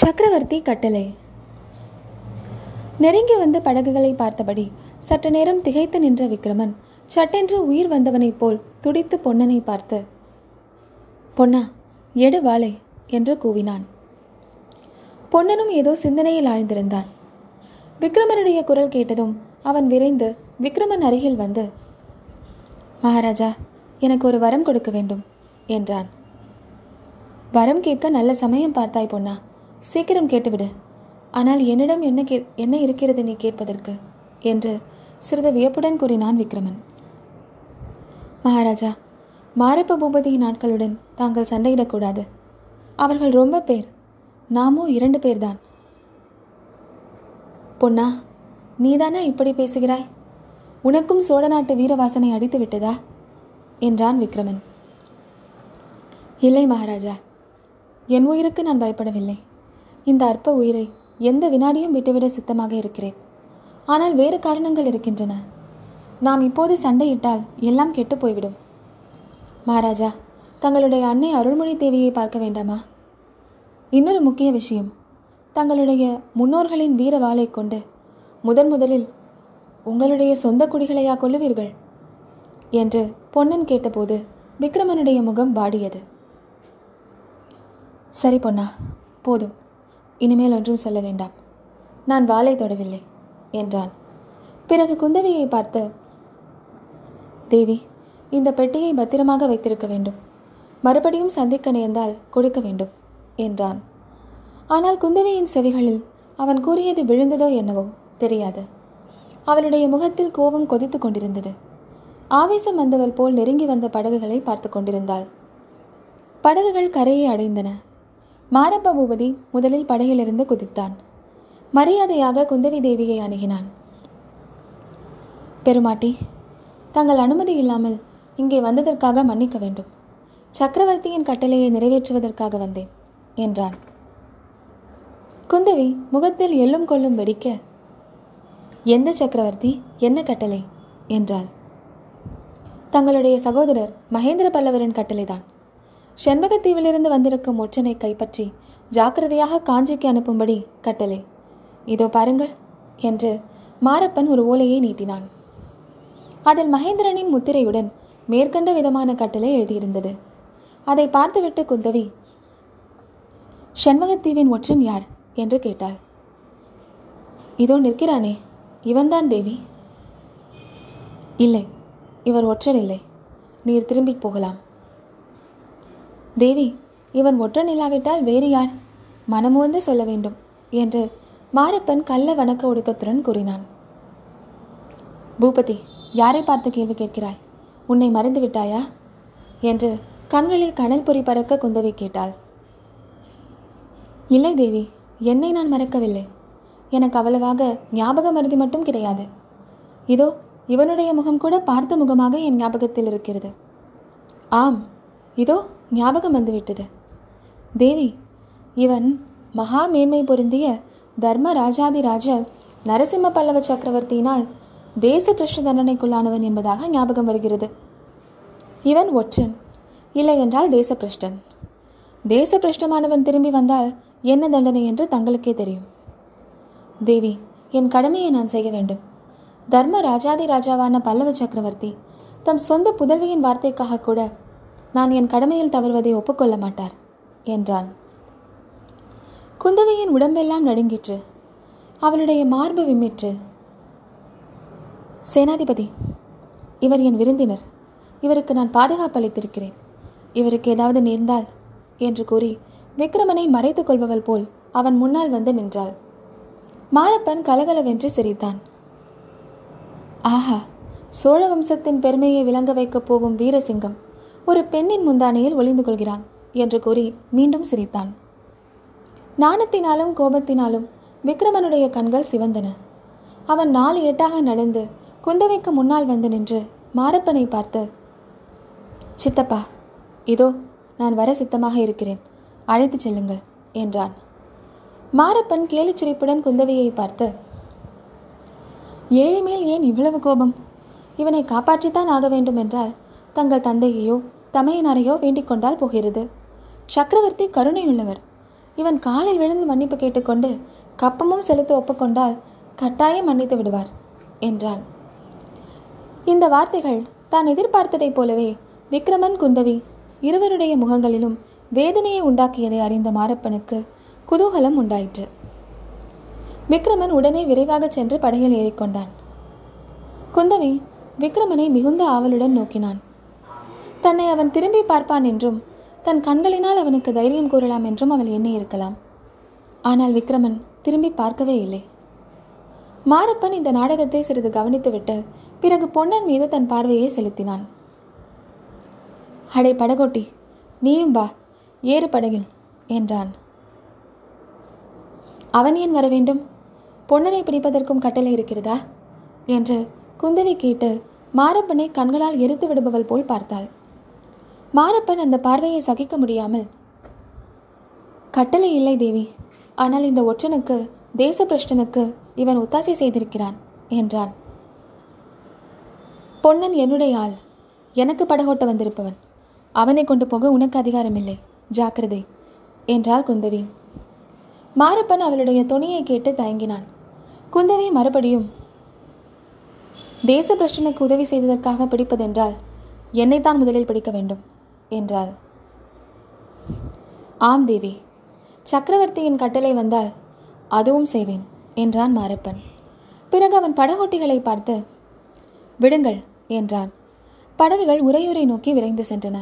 சக்கரவர்த்தி கட்டளை. நெருங்கி வந்த படகுகளை பார்த்தபடி சற்று நேரம் திகைத்து நின்ற விக்ரமன் சட்டென்று உயிர் வந்தவனைப் போல் துடித்து பொன்னனை பார்த்து பொன்னா எடு வாளை என்று கூவினான். பொன்னனும் ஏதோ சிந்தனையில் ஆழ்ந்திருந்தான். விக்ரமனுடைய குரல் கேட்டதும் அவன் விரைந்து விக்ரமன் அருகில் வந்து மகாராஜா எனக்கு ஒரு வரம் கொடுக்க வேண்டும் என்றான். வரம் கேட்க நல்ல சமயம் பார்த்தாய் பொன்னா. சீக்கிரம் கேட்டுவிடு. ஆனால் என்னிடம் என்ன கே என்ன இருக்கிறது நீ கேட்பதற்கு? என்று சிறிது வியப்புடன் கூறினான் விக்ரமன். மகாராஜா மாரப்ப பூபதியின் நாட்களுடன் தாங்கள் சண்டையிடக்கூடாது. அவர்கள் ரொம்ப பேர். நாமோ இரண்டு பேர்தான். பொன்னா நீதானா இப்படி பேசுகிறாய்? உனக்கும் சோழ நாட்டு வீரவாசனை அடித்து விட்டதா? என்றான் விக்ரமன். இல்லை மகாராஜா என் உயிருக்கு நான் பயப்படவில்லை. இந்த அற்ப உயிரை எந்த வினாடியும் விட்டுவிட சித்தமாக இருக்கிறேன். ஆனால் வேறு காரணங்கள் இருக்கின்றன. நாம் இப்போது சண்டையிட்டால் எல்லாம் கெட்டு போய்விடும். மகாராஜா தங்களுடைய அன்னை அருள்மொழி தேவியை பார்க்க வேண்டாமா? இன்னொரு முக்கிய விஷயம். தங்களுடைய முன்னோர்களின் வீர வாளை கொண்டு முதன் முதலில் உங்களுடைய சொந்த குடிகளையா கொள்ளுவீர்கள் என்று பொன்னன் கேட்டபோது விக்ரமனுடைய முகம் வாடியது. சரி பொன்னா போதும். இனிமேல் ஒன்றும் சொல்ல வேண்டாம். நான் வாளை தொடவில்லை என்றான். பிறகு குந்தவியை பார்த்து தேவி இந்த பெட்டியை பத்திரமாக வைத்திருக்க வேண்டும். மறுபடியும் சந்திக்க நேர்ந்தால் கொடுக்க வேண்டும் என்றான். ஆனால் குந்தவியின் செவிகளில் அவன் கூறியது விழுந்ததோ என்னவோ தெரியாது. அவளுடைய முகத்தில் கோபம் கொதித்து கொண்டிருந்தது. ஆவேசம் வந்தவள் போல் நெருங்கி வந்த படகுகளை பார்த்து கொண்டிருந்தாள். படகுகள் கரையை அடைந்தன. மாரப்ப பூபதி முதலில் படையிலிருந்து குதித்தான். மரியாதையாக குந்தவி தேவியை அணுகினான். பெருமாட்டி தங்கள் அனுமதி இல்லாமல் இங்கே வந்ததற்காக மன்னிக்க வேண்டும். சக்கரவர்த்தியின் கட்டளையை நிறைவேற்றுவதற்காக வந்தேன் என்றான். குந்தவி முகத்தில் எள்ளும் கொள்ளும் வெடிக்க எந்த சக்கரவர்த்தி என்ன கட்டளை? என்றாள். தங்களுடைய சகோதரர் மகேந்திர பல்லவரின் கட்டளைதான். செண்பகத்தீவிலிருந்து வந்திருக்கும் ஒற்றனை கைப்பற்றி ஜாக்கிரதையாக காஞ்சிக்கு அனுப்பும்படி கட்டளை. இதோ பாருங்கள் என்று மாரப்பன் ஒரு ஓலையை நீட்டினான். அதில் மகேந்திரனின் முத்திரையுடன் மேற்கண்ட விதமான கட்டளை எழுதியிருந்தது. அதை பார்த்துவிட்டு குந்தவி செண்பகத்தீவின் ஒற்றன் யார்? என்று கேட்டாள். இதோ நிற்கிறானே இவன்தான் தேவி. இல்லை இவர் ஒற்றன் இல்லை. நீர் திரும்பி போகலாம். தேவி இவன் ஒற்றன் இல்லாவிட்டால் வேறு யார்? மனமுவந்து சொல்ல வேண்டும் என்று மாரப்பன் கள்ள வணக்க ஒடுக்கத்துடன் கூறினான். பூபதி யாரை பார்த்து கேள்வி கேட்கிறாய்? உன்னை மறந்து விட்டாயா? என்று கண்களில் கனல் பொறி பறக்க குந்தவை கேட்டாள். இல்லை தேவி என்னை நான் மறக்கவில்லை. எனக்கு அவ்வளவாக ஞாபக மருதி மட்டும் கிடையாது. இதோ இவனுடைய முகம் கூட பார்த்த முகமாக என் ஞாபகத்தில் இருக்கிறது. ஆம் இதோ ஞாபகம் வந்துவிட்டது. தேவி இவன் மகா மேன்மை பொருந்திய தர்ம ராஜாதிராஜ நரசிம்ம பல்லவ சக்கரவர்த்தியினால் தேச பிரஷ்ட தண்டனைக்குள்ளானவன் என்பதாக ஞாபகம் வருகிறது. இவன் ஒற்றன் இல்லை என்றால் தேச பிரஷ்டன் தேச பிரஷ்டமானவன் திரும்பி வந்தால் என்ன தண்டனை என்று தங்களுக்கே தெரியும். தேவி என் கடமையை நான் செய்ய வேண்டும். தர்ம ராஜாதி ராஜாவான பல்லவ சக்கரவர்த்தி தம் சொந்த புதல்வியின் வார்த்தைக்காக கூட நான் என் கடமையில் தவறுவதை ஒப்புக்கொள்ள மாட்டார் என்றான். குந்தவையின் உடம்பெல்லாம் நடுங்கிற்று. அவளுடைய மார்பு விம்மிற்று. சேனாதிபதி இவர் என் விருந்தினர். இவருக்கு நான் பாதுகாப்பு அளித்திருக்கிறேன். இவருக்கு ஏதாவது நேர்ந்தால் என்று கூறி விக்ரமனை மறைத்துக் கொள்பவள் போல் அவன் முன்னால் வந்து நின்றாள். மாரப்பன் கலகலவென்று சிரித்தான். ஆஹா சோழ வம்சத்தின் பெருமையை விளங்க வைக்கப் போகும் வீரசிங்கம். ஒரு பெண்ணின் முந்தானையில் ஒளிந்து கொள்கிறான் என்று கூறி மீண்டும் சிரித்தான். நாணத்தினாலும் கோபத்தினாலும் விக்ரமனுடைய கண்கள் சிவந்தன. அவன் நாலு எட்டாக நடந்து குந்தவைக்கு முன்னால் வந்து நின்று மாரப்பனை பார்த்து சித்தப்பா இதோ நான் வர சித்தமாக இருக்கிறேன். அழைத்துச் செல்லுங்கள் என்றான். மாரப்பன் கேலிச்சிரிப்புடன் குந்தவையை பார்த்து ஏழை மேல் ஏன் இவ்வளவு கோபம்? இவனை காப்பாற்றித்தான் ஆக வேண்டும் என்றால் தங்கள் தந்தையையோ தமையனாரையோ வேண்டிக் கொண்டால் போகிறது. சக்கரவர்த்தி கருணையுள்ளவர். இவன் காலில் விழுந்து மன்னிப்பு கேட்டுக்கொண்டு கப்பமும் செலுத்த ஒப்புக்கொண்டால் கட்டாயம் மன்னித்து விடுவார் என்றான். இந்த வார்த்தைகள் தான் எதிர்பார்த்ததைப் போலவே விக்ரமன் குந்தவி இருவருடைய முகங்களிலும் வேதனையை உண்டாக்கியதை அறிந்த மாரப்பனுக்கு குதூகலம் உண்டாயிற்று. விக்ரமன் உடனே விரைவாக சென்று படகில் ஏறிக்கொண்டான். குந்தவி விக்ரமனை மிகுந்த ஆவலுடன் நோக்கினான். தன்னை அவன் திரும்பி பார்ப்பான் என்றும் தன் கண்களினால் அவனுக்கு தைரியம் கூறலாம் என்றும் அவள் எண்ணி இருக்கலாம் ஆனால் விக்ரமன் திரும்பி பார்க்கவே இல்லை. மாரப்பன் இந்த நாடகத்தை சிறிது கவனித்துவிட்டு பிறகு பொன்னன் மீது தன் பார்வையை செலுத்தினான். அடே படகோட்டி நீயும் வா ஏறு படகில் என்றான். அவன் ஏன் வர வேண்டும் பொன்னரை பிடிப்பதற்கும் கட்டளை இருக்கிறதா? என்று குந்தவி கேட்டு மாரப்பனை கண்களால் எரித்து விடுபவள் போல் பார்த்தாள். மாரப்பன் அந்த பார்வையை சகிக்க முடியாமல் கட்டளை இல்லை தேவி. ஆனால் இந்த ஒற்றனுக்கு தேசபிரஷ்டனுக்கு இவன் ஒத்தாசை செய்திருக்கிறான் என்றான். பொன்னன் என்னுடைய ஆள். எனக்கு படகோட்ட வந்திருப்பவன். அவனை கொண்டு போக உனக்கு அதிகாரமில்லை. ஜாக்கிரதை என்றாள் குந்தவி. மாரப்பன் அவளுடைய துணியை கேட்டு தயங்கினான். குந்தவி மறுபடியும் தேசபிரஷ்டனுக்கு உதவி செய்ததற்காக பிடிப்பதென்றால் என்னைத்தான் முதலில் பிடிக்க வேண்டும். என்றாள். ஆம் தேவி சக்கரவர்த்தியின் கட்டளை வந்தால் அதுவும் செய்வேன் என்றான் மாரப்பன். பிறகு அவன் படகோட்டிகளை பார்த்து விடுங்கள் என்றான். படகுகள் உரையுறை நோக்கி விரைந்து சென்றன.